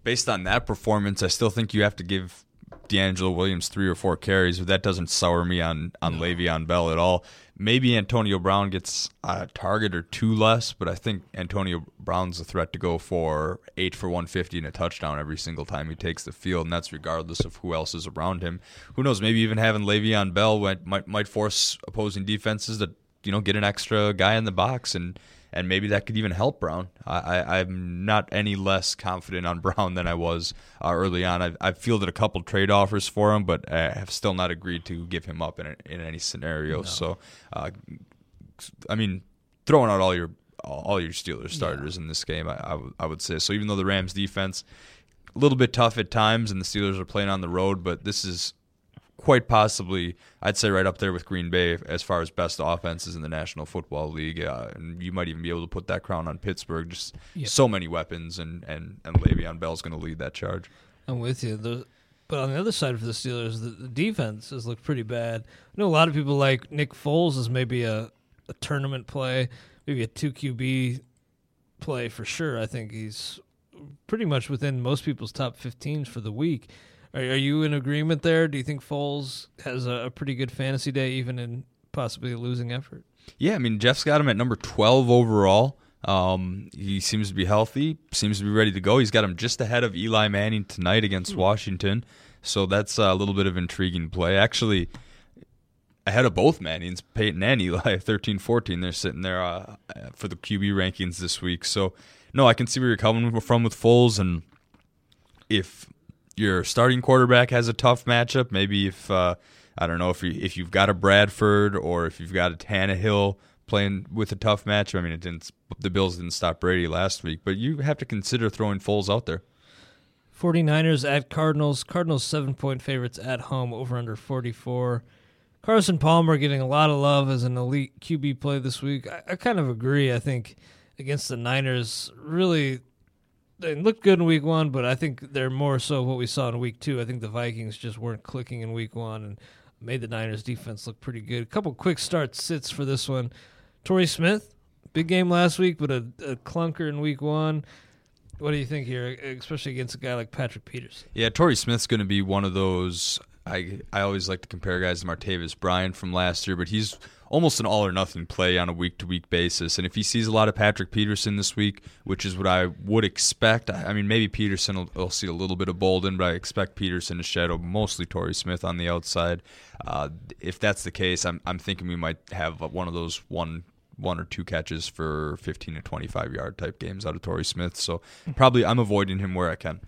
based on that performance, I still think you have to give DeAngelo Williams three or four carries, but that doesn't sour me on on no. Le'Veon Bell at all. Maybe Antonio Brown gets a target or two less, but I think Antonio Brown's a threat to go for eight for 150 and a touchdown every single time he takes the field, and that's regardless of who else is around him. Who knows? Maybe even having Le'Veon Bell might might, might force opposing defenses to you know get an extra guy in the box and and maybe that could even help Brown. I, am not any less confident on Brown than I was uh, early on. I've, I've, fielded a couple trade offers for him, but I have still not agreed to give him up in, a, in any scenario. No. So, uh, I mean, throwing out all your all your Steelers starters yeah. in this game, I, I, w- I would say. So even though the Rams defense a little bit tough at times, and the Steelers are playing on the road, but this is quite possibly, I'd say, right up there with Green Bay as far as best offenses in the National Football League. Uh, and you might even be able to put that crown on Pittsburgh. Just yep. so many weapons, and and and Le'Veon Bell's going to lead that charge. I'm with you. The, but on the other side for the Steelers, the, the defense has looked pretty bad. I know a lot of people like Nick Foles as maybe a, a tournament play, maybe a two QB play for sure. I think he's pretty much within most people's top 15s for the week. Are, are you in agreement there? Do you think Foles has a, a pretty good fantasy day, even in possibly a losing effort? Yeah, I mean Jeff's got him at number twelve overall. Um, he seems to be healthy, seems to be ready to go. He's got him just ahead of Eli Manning tonight against hmm. Washington, so that's a little bit of intriguing play. Actually, ahead of both Mannings, Peyton and Eli, 13-14. They're sitting there uh, for the QB rankings this week. So, no, I can see where you're coming from with Foles, and if your starting quarterback has a tough matchup. Maybe if uh, I don't know if you if you've got a Bradford or if you've got a Tannehill playing with a tough match. I mean, it didn't. The Bills didn't stop Brady last week, but you have to consider throwing Foles out there. 49ers at Cardinals. Cardinals seven point favorites at home over under 44. Carson Palmer getting a lot of love as an elite QB play this week. I, I kind of agree. I think against the Niners, really they looked good in week one, but I think they're more so what we saw in week two. I think the Vikings just weren't clicking in week one and made the Niners defense look pretty good. A couple quick start sits for this one. Torrey Smith, big game last week, but a, a clunker in week one. What do you think here, especially against a guy like Patrick Peterson? Yeah, Torrey Smith's going to be one of those. I I always like to compare guys to Martavis Bryant from last year, but he's almost an all or nothing play on a week to week basis. And if he sees a lot of Patrick Peterson this week, which is what I would expect, I mean, maybe Peterson will, will see a little bit of Boldin, but I expect Peterson to shadow mostly Torrey Smith on the outside. Uh, if that's the case, I'm, I'm thinking we might have one of those one one or two catches for 15 to 25 yard type games out of Torrey Smith. So probably I'm avoiding him where I can.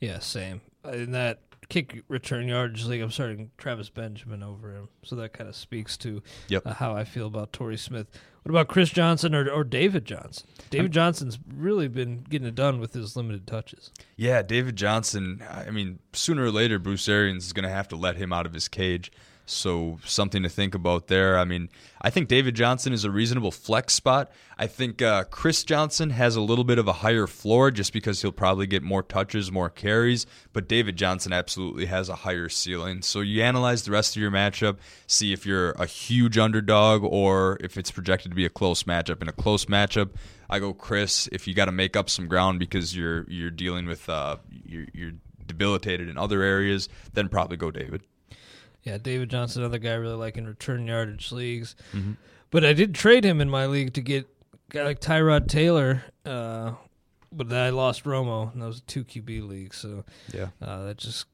Yeah, same. In that kick return yards league, I'm starting Travis Benjamin over him. So that kind of speaks to yep. uh, how I feel about Torrey Smith. What about Chris Johnson or, or David Johnson? David I'm, Johnson's really been getting it done with his limited touches. Yeah, David Johnson. I mean, sooner or later, Bruce Arians is going to have to let him out of his cage. So something to think about there. I mean, I think David Johnson is a reasonable flex spot. I think uh, Chris Johnson has a little bit of a higher floor just because he'll probably get more touches, more carries. But David Johnson absolutely has a higher ceiling. So you analyze the rest of your matchup, see if you're a huge underdog or if it's projected to be a close matchup. In a close matchup, I go Chris. If you got to make up some ground because you're you're dealing with uh, you're, you're debilitated in other areas, then probably go David. Yeah, David Johnson, another guy I really like in return yardage leagues. Mm-hmm. But I did trade him in my league to get guy like Tyrod Taylor. Uh, but then I lost Romo, and that was a two QB league. So yeah, uh, that just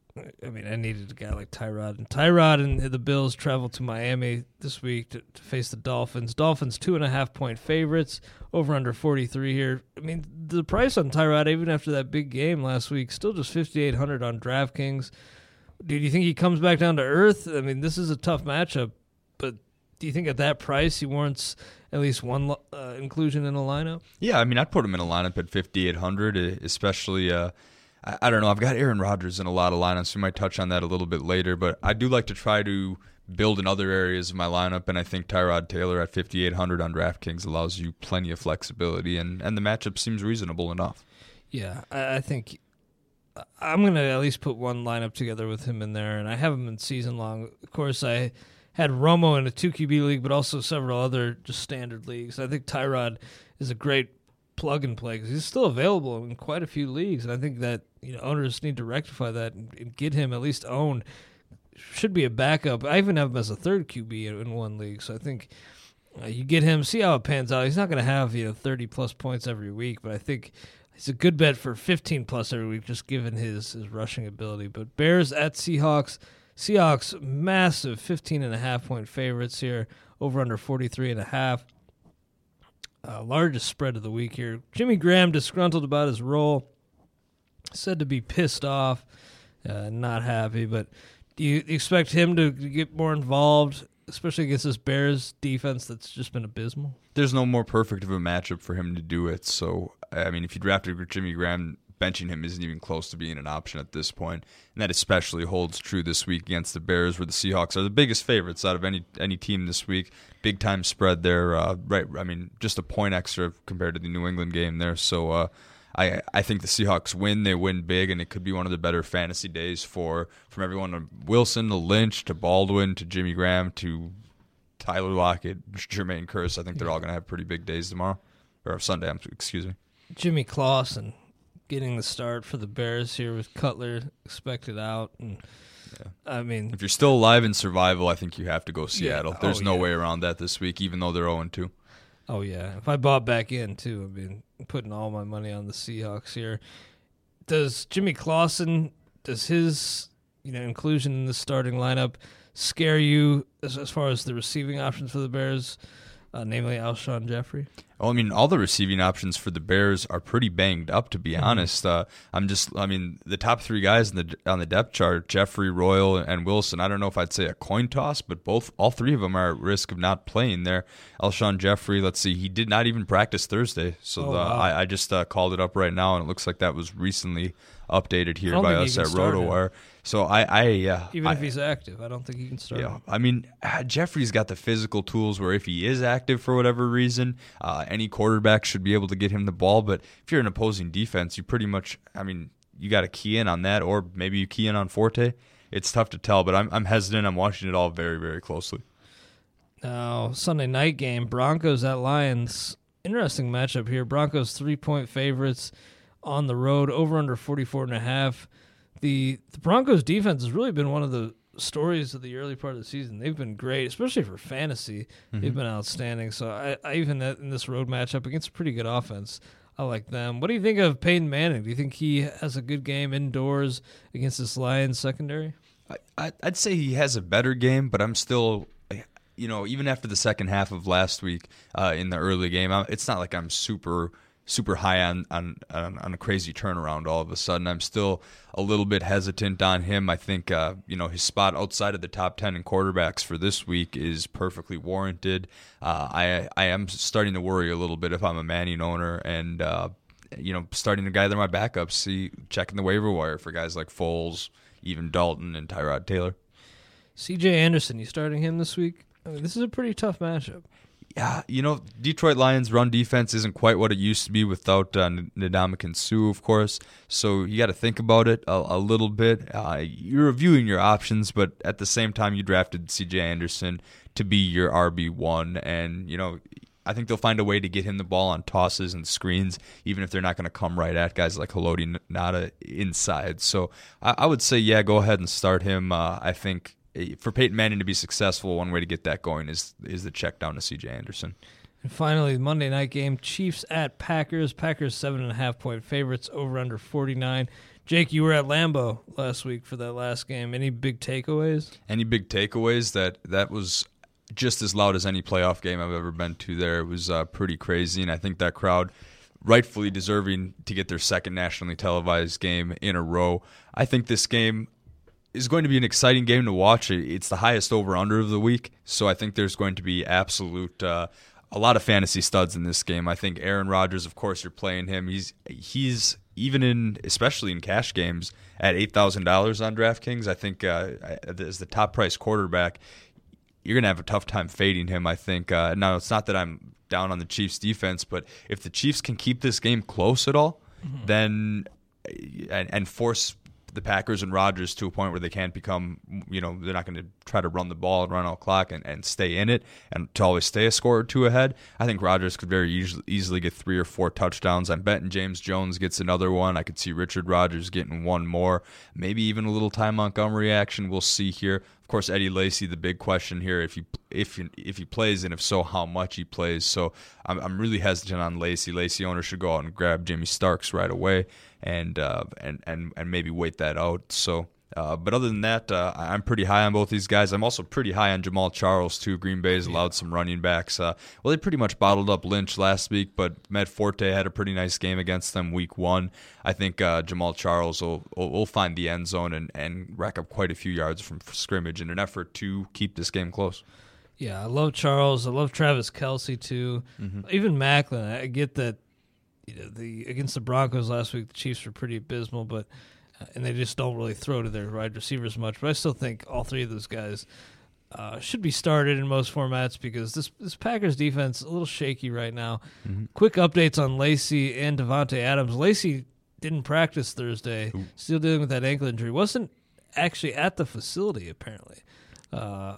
I mean, I needed a guy like Tyrod. And Tyrod and the Bills travel to Miami this week to, to face the Dolphins. Dolphins two and a half point favorites, over under 43 here. I mean, the price on Tyrod, even after that big game last week, still just 5,800 on DraftKings. Do you think he comes back down to earth? I mean, this is a tough matchup, but do you think at that price he warrants at least one uh, inclusion in a lineup? Yeah, I mean, I'd put him in a lineup at 5,800, especially. Uh, I, I don't know. I've got Aaron Rodgers in a lot of lineups. We might touch on that a little bit later, but I do like to try to build in other areas of my lineup, and I think Tyrod Taylor at 5,800 on DraftKings allows you plenty of flexibility, and, and the matchup seems reasonable enough. Yeah, I, I think I'm going to at least put one lineup together with him in there, and I have him in season long. Of course, I had Romo in a 2 QB league, but also several other just standard leagues. I think Tyrod is a great plug and play because he's still available in quite a few leagues, and I think that you know owners need to rectify that and, and get him at least owned. Should be a backup. I even have him as a third QB in, in one league, so I think uh, you get him, see how it pans out. He's not going to have you know thirty plus points every week, but I think he's a good bet for fifteen plus every week, just given his his rushing ability. But Bears at Seahawks. Seahawks massive 15 and a half point favorites here over under 43 and a half uh, largest spread of the week here. Jimmy Graham disgruntled about his role, said to be pissed off, uh, not happy. But do you expect him to get more involved, especially against this Bears defense that's just been abysmal? There's no more perfect of a matchup for him to do it. So, I mean, if you drafted Jimmy Graham benching him isn't even close to being an option at this point. And that especially holds true this week against the Bears, where the Seahawks are the biggest favorites out of any any team this week. Big time spread there, uh, right? I mean, just a point extra compared to the New England game there. So uh, I I think the Seahawks win. They win big, and it could be one of the better fantasy days for from everyone to Wilson to Lynch to Baldwin to Jimmy Graham to Tyler Lockett, Jermaine Kearse. I think they're all going to have pretty big days tomorrow or Sunday. Excuse me. Jimmy Clausen getting the start for the Bears here with Cutler expected out. And yeah. I mean, if you're still alive in survival, I think you have to go Seattle. Yeah. There's oh, no yeah. way around that this week, even though they're 0 2. Oh yeah, if I bought back in too, I mean, putting all my money on the Seahawks here. Does Jimmy Clausen does his you know inclusion in the starting lineup scare you as, as far as the receiving options for the Bears? uh, namely Alshon Jeffery? Well, I mean, all the receiving options for the Bears are pretty banged up, to be mm-hmm. honest. Uh, I'm just, I mean, the top three guys in the on the depth chart, Jeffery, Royal, and Wilson. I don't know if I'd say a coin toss, but both, all three of them are at risk of not playing there. Alshon Jeffery, let's see, he did not even practice Thursday, so oh, the, wow. I, I, just uh, called it up right now, and it looks like that was recently updated here by us at RotoWire. So I, I yeah. Even I, if he's active, I don't think he can start. Yeah, I mean, uh, Jeffery's got the physical tools where if he is active for whatever reason, uh, any quarterback should be able to get him the ball. But if you're an opposing defense, you pretty much, I mean, you got to key in on that, or maybe you key in on Forte. It's tough to tell, but I'm, I'm hesitant. I'm watching it all very, very closely. Now, Sunday night game, Broncos at Lions. Interesting matchup here. Broncos three point favorites on the road, over under 44 and a half. The the Broncos defense has really been one of the stories of the early part of the season. They've been great, especially for fantasy. Mm-hmm. They've been outstanding. So I, I even in this road matchup against a pretty good offense, I like them. What do you think of Peyton Manning? Do you think he has a good game indoors against this Lions secondary? I, I'd say he has a better game, but I'm still you know, even after the second half of last week uh, in the early game, it's not like I'm super super high on, on on a crazy turnaround all of a sudden. I'm still a little bit hesitant on him. I think uh, you know his spot outside of the top ten in quarterbacks for this week is perfectly warranted. Uh, I I am starting to worry a little bit if I'm a Manning owner and uh, you know starting to gather my backups, see checking the waiver wire for guys like Foles, even Dalton and Tyrod Taylor. C.J. Anderson, you starting him this week? I mean, this is a pretty tough matchup yeah, you know, Detroit Lions run defense isn't quite what it used to be without uh, Ndamukong Suh, of course. So you got to think about it a, a little bit. Uh, you're reviewing your options, but at the same time, you drafted C.J. Anderson to be your RB one, and you know. I think they'll find a way to get him the ball on tosses and screens, even if they're not going to come right at guys like Haloti Ngata inside. So I, I, would say, yeah, go ahead and start him. Uh, I think for Peyton Manning to be successful, one way to get that going is is the check down to C.J. Anderson. And finally, Monday night game: Chiefs at Packers. Packers seven and a half point favorites. Over under forty nine. Jake, you were at Lambeau last week for that last game. Any big takeaways? Any big takeaways? That that was just as loud as any playoff game I've ever been to. There, it was uh, pretty crazy, and I think that crowd rightfully deserving to get their second nationally televised game in a row. I think this game is going to be an exciting game to watch. It's the highest over under of the week, so I think there's going to be absolute uh, a lot of fantasy studs in this game. I think Aaron Rodgers, of course, you're playing him. He's he's even in especially in cash games at eight thousand dollars on DraftKings. I think uh, as the top price quarterback, you're gonna have a tough time fading him. I think. Uh, now it's not that I'm down on the Chiefs defense, but if the Chiefs can keep this game close at all, mm-hmm. then and, and force the Packers and Rodgers to a point where they can't become, you know, they're not going to try to run the ball and run out clock and, and stay in it and to always stay a score or two ahead. I think Rodgers could very easily, easily get three or four touchdowns. I'm betting James Jones gets another one. I could see Richard Rodgers getting one more, maybe even a little Ty Montgomery action. We'll see here. Of course, Eddie Lacy. The big question here, if he if if he plays, and if so, how much he plays. So I'm I'm really hesitant on Lacy. Lacy owner should go out and grab Jimmy Starks right away, and uh, and and and maybe wait that out. So uh, but other than that, uh, I'm pretty high on both these guys. I'm also pretty high on Jamaal Charles too. Green Bay's allowed some running backs. Uh, well, they pretty much bottled up Lynch last week, but Matt Forte had a pretty nice game against them week one. I think uh, Jamaal Charles will, will, will find the end zone and, and rack up quite a few yards from scrimmage in an effort to keep this game close. Yeah, I love Charles. I love Travis Kelce too. Mm-hmm. Even Maclin. I get that. You know, the against the Broncos last week, the Chiefs were pretty abysmal, but and they just don't really throw to their wide receivers much. But I still think all three of those guys uh, should be started in most formats because this this Packers defense is a little shaky right now. Mm-hmm. Quick updates on Lacy and Davante Adams. Lacy didn't practice Thursday, Ooh. still dealing with that ankle injury. wasn't actually at the facility apparently. Uh,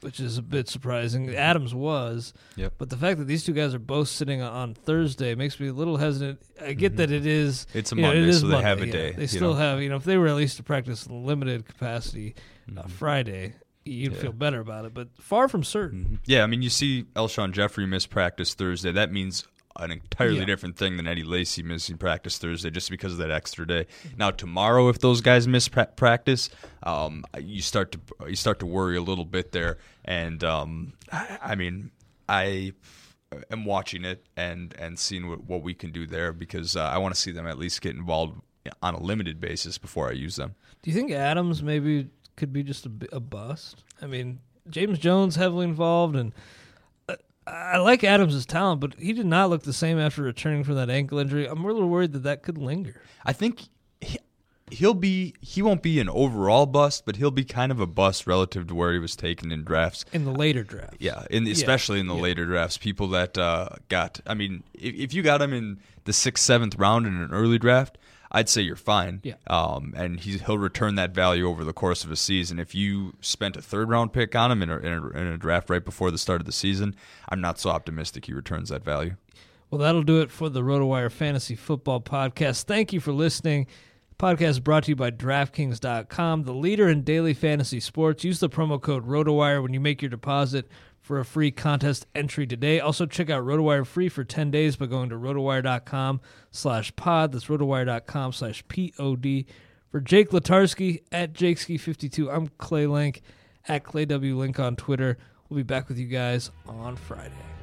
which is a bit surprising. Adams was, yep. but the fact that these two guys are both sitting on Thursday makes me a little hesitant. I get mm-hmm. that it is it's a Monday, know, it so Monday, they have a day. Yeah. They still know? have, you know, if they were at least to practice in limited capacity uh, mm-hmm. Friday, you'd yeah. feel better about it. But far from certain. Mm-hmm. Yeah, I mean, you see Alshon Jeffery miss practice Thursday. That means an entirely yeah. different thing than Eddie Lacy missing practice Thursday just because of that extra day. Now tomorrow, if those guys miss pra- practice, um, you start to you start to worry a little bit there. And um, I, I, mean, I am watching it and and seeing what, what we can do there because uh, I want to see them at least get involved on a limited basis before I use them. Do you think Adams maybe could be just a, a bust? I mean, James Jones heavily involved and I like Adams' talent, but he did not look the same after returning from that ankle injury. I'm a little worried that that could linger. I think he'll be he won't be an overall bust, but he'll be kind of a bust relative to where he was taken in drafts in the later drafts. Yeah, in especially yeah. in the yeah. later drafts, people that uh, got. I mean, if, if you got him in the sixth, seventh round in an early draft, I'd say you're fine. Yeah. Um, and he, he'll return that value over the course of a season. If you spent a third round pick on him in a, in a, in a draft right before the start of the season, I'm not so optimistic he returns that value. Well, that'll do it for the RotoWire Fantasy Football Podcast. Thank you for listening. Podcast brought to you by DraftKings.com, the leader in daily fantasy sports. Use the promo code RotoWire when you make your deposit for a free contest entry today. Also, check out RotoWire free for 10 days by going to rotowire.com slash pod. That's rotowire.com slash P-O-D. For Jake Letarski at JakeSki52, I'm Clay Link at Clay W. Link on Twitter. We'll be back with you guys on Friday.